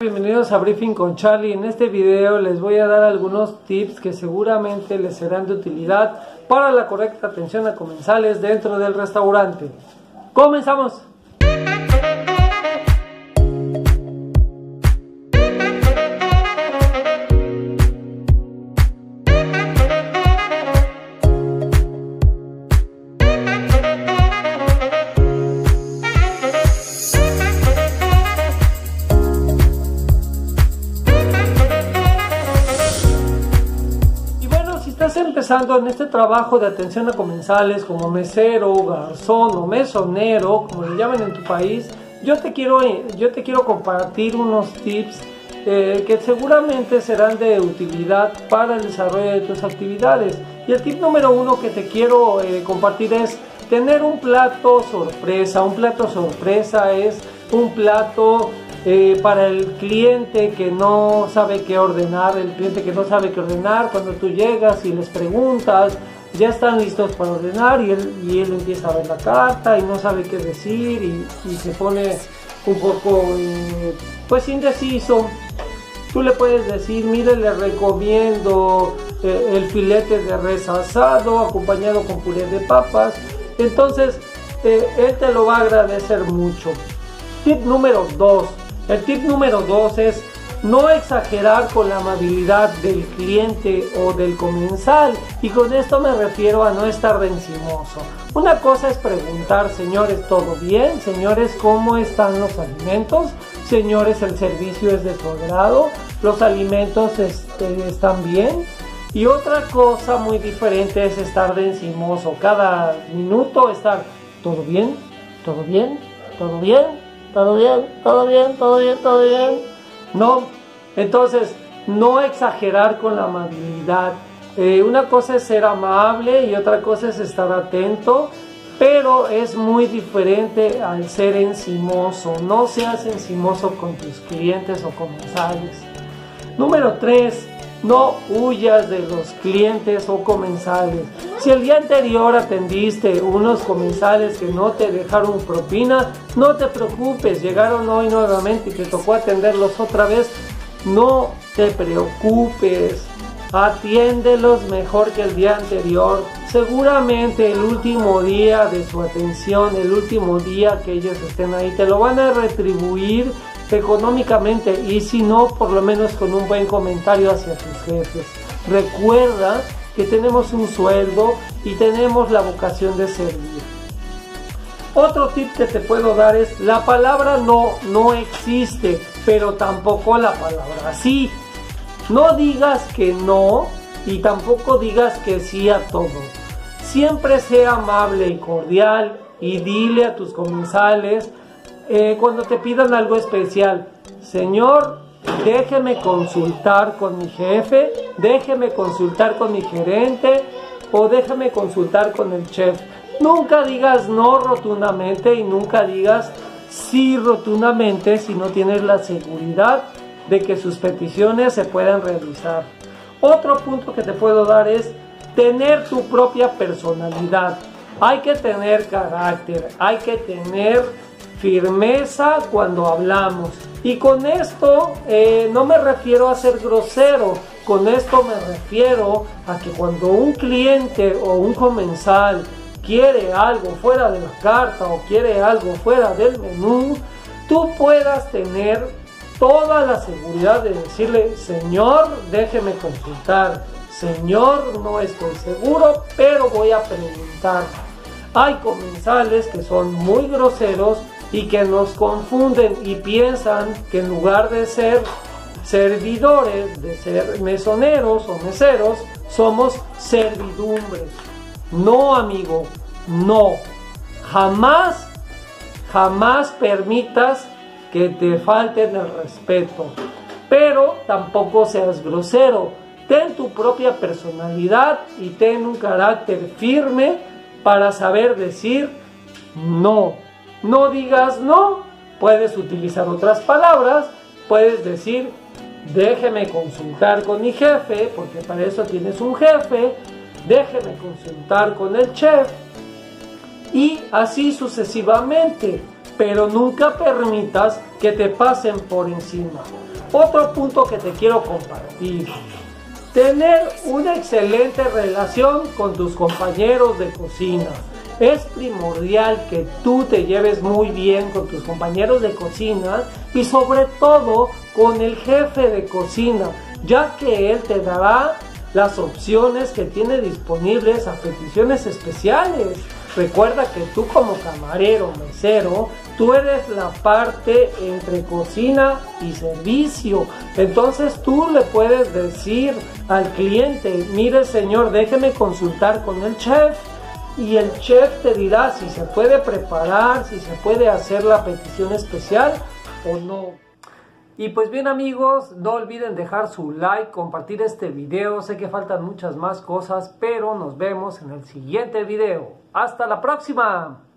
Bienvenidos a Briefing con Charlie. En este video les voy a dar algunos tips que seguramente les serán de utilidad para la correcta atención a comensales dentro del restaurante. ¡Comenzamos! Estás empezando en este trabajo de atención a comensales como mesero, garzón o mesonero, como le llaman en tu país, yo te quiero, yo te quiero compartir unos tips eh, que seguramente serán de utilidad para el desarrollo de tus actividades. Y el tip número uno que te quiero eh, compartir es tener un plato sorpresa. Un plato sorpresa es un plato eh, para el cliente que no sabe qué ordenar, el cliente que no sabe qué ordenar, cuando tú llegas y les preguntas, ya están listos para ordenar y él, y él empieza a ver la carta y no sabe qué decir y, se pone un poco eh, pues indeciso. Tú le puedes decir, mire, le recomiendo eh, el filete de res asado acompañado con puré de papas. Entonces, él te lo va a agradecer mucho. Tip número 2 el tip número dos es no exagerar con la amabilidad del cliente o del comensal y con esto me refiero a no estar encimoso. Una cosa es preguntar, señores, ¿todo bien? Señores, ¿cómo están los alimentos? Señores, ¿el servicio es de su agrado? ¿Los alimentos este, están bien? Y otra cosa muy diferente es estar de encimoso. Cada minuto estar, ¿todo bien? ¿Todo bien? ¿Todo bien? Todo bien, todo bien, todo bien, todo bien. No, entonces, no exagerar con la amabilidad. Eh, una cosa es ser amable y otra cosa es estar atento, pero es muy diferente al ser encimoso. No seas encimoso con tus clientes o comensales. Número 3 no huyas de los clientes o comensales. Si el día anterior atendiste unos comensales que no te dejaron propina, no te preocupes, llegaron hoy nuevamente y te tocó atenderlos otra vez. No te preocupes, atiéndelos mejor que el día anterior. Seguramente el último día de su atención, el último día que ellos estén ahí, te lo van a retribuir económicamente y si no, por lo menos con un buen comentario hacia sus jefes. Recuerda que tenemos un sueldo y tenemos la vocación de servir. Otro tip que te puedo dar es la palabra no no existe, pero tampoco la palabra sí. No digas que no y tampoco digas que sí a todo. Siempre sea amable y cordial y dile a tus comensales eh, cuando te pidan algo especial, Señor, déjeme consultar con mi jefe, déjeme consultar con mi gerente o déjeme consultar con el chef. Nunca digas no rotundamente y nunca digas sí rotundamente si no tienes la seguridad de que sus peticiones se puedan realizar. Otro punto que te puedo dar es tener tu propia personalidad. Hay que tener carácter, hay que tener firmeza cuando hablamos. Y con esto eh, no me refiero a ser grosero, con esto me refiero a que cuando un cliente o un comensal quiere algo fuera de la carta o quiere algo fuera del menú, tú puedas tener toda la seguridad de decirle, Señor, déjeme consultar. Señor, no estoy seguro, pero voy a preguntar. Hay comensales que son muy groseros y que nos confunden y piensan que en lugar de ser servidores, de ser mesoneros o meseros, somos servidumbres. No, amigo, no. Jamás, jamás permitas que te falten el respeto. Pero tampoco seas grosero. Ten tu propia personalidad y ten un carácter firme para saber decir no. No digas no, puedes utilizar otras palabras, puedes decir déjeme consultar con mi jefe, porque para eso tienes un jefe, déjeme consultar con el chef y así sucesivamente, pero nunca permitas que te pasen por encima. Otro punto que te quiero compartir. Tener una excelente relación con tus compañeros de cocina. Es primordial que tú te lleves muy bien con tus compañeros de cocina y sobre todo con el jefe de cocina, ya que él te dará las opciones que tiene disponibles a peticiones especiales. Recuerda que tú como camarero, mesero, tú eres la parte entre cocina y servicio. Entonces tú le puedes decir al cliente, mire señor, déjeme consultar con el chef. Y el chef te dirá si se puede preparar, si se puede hacer la petición especial o no. Y pues bien amigos, no olviden dejar su like, compartir este video. Sé que faltan muchas más cosas, pero nos vemos en el siguiente video. ¡Hasta la próxima!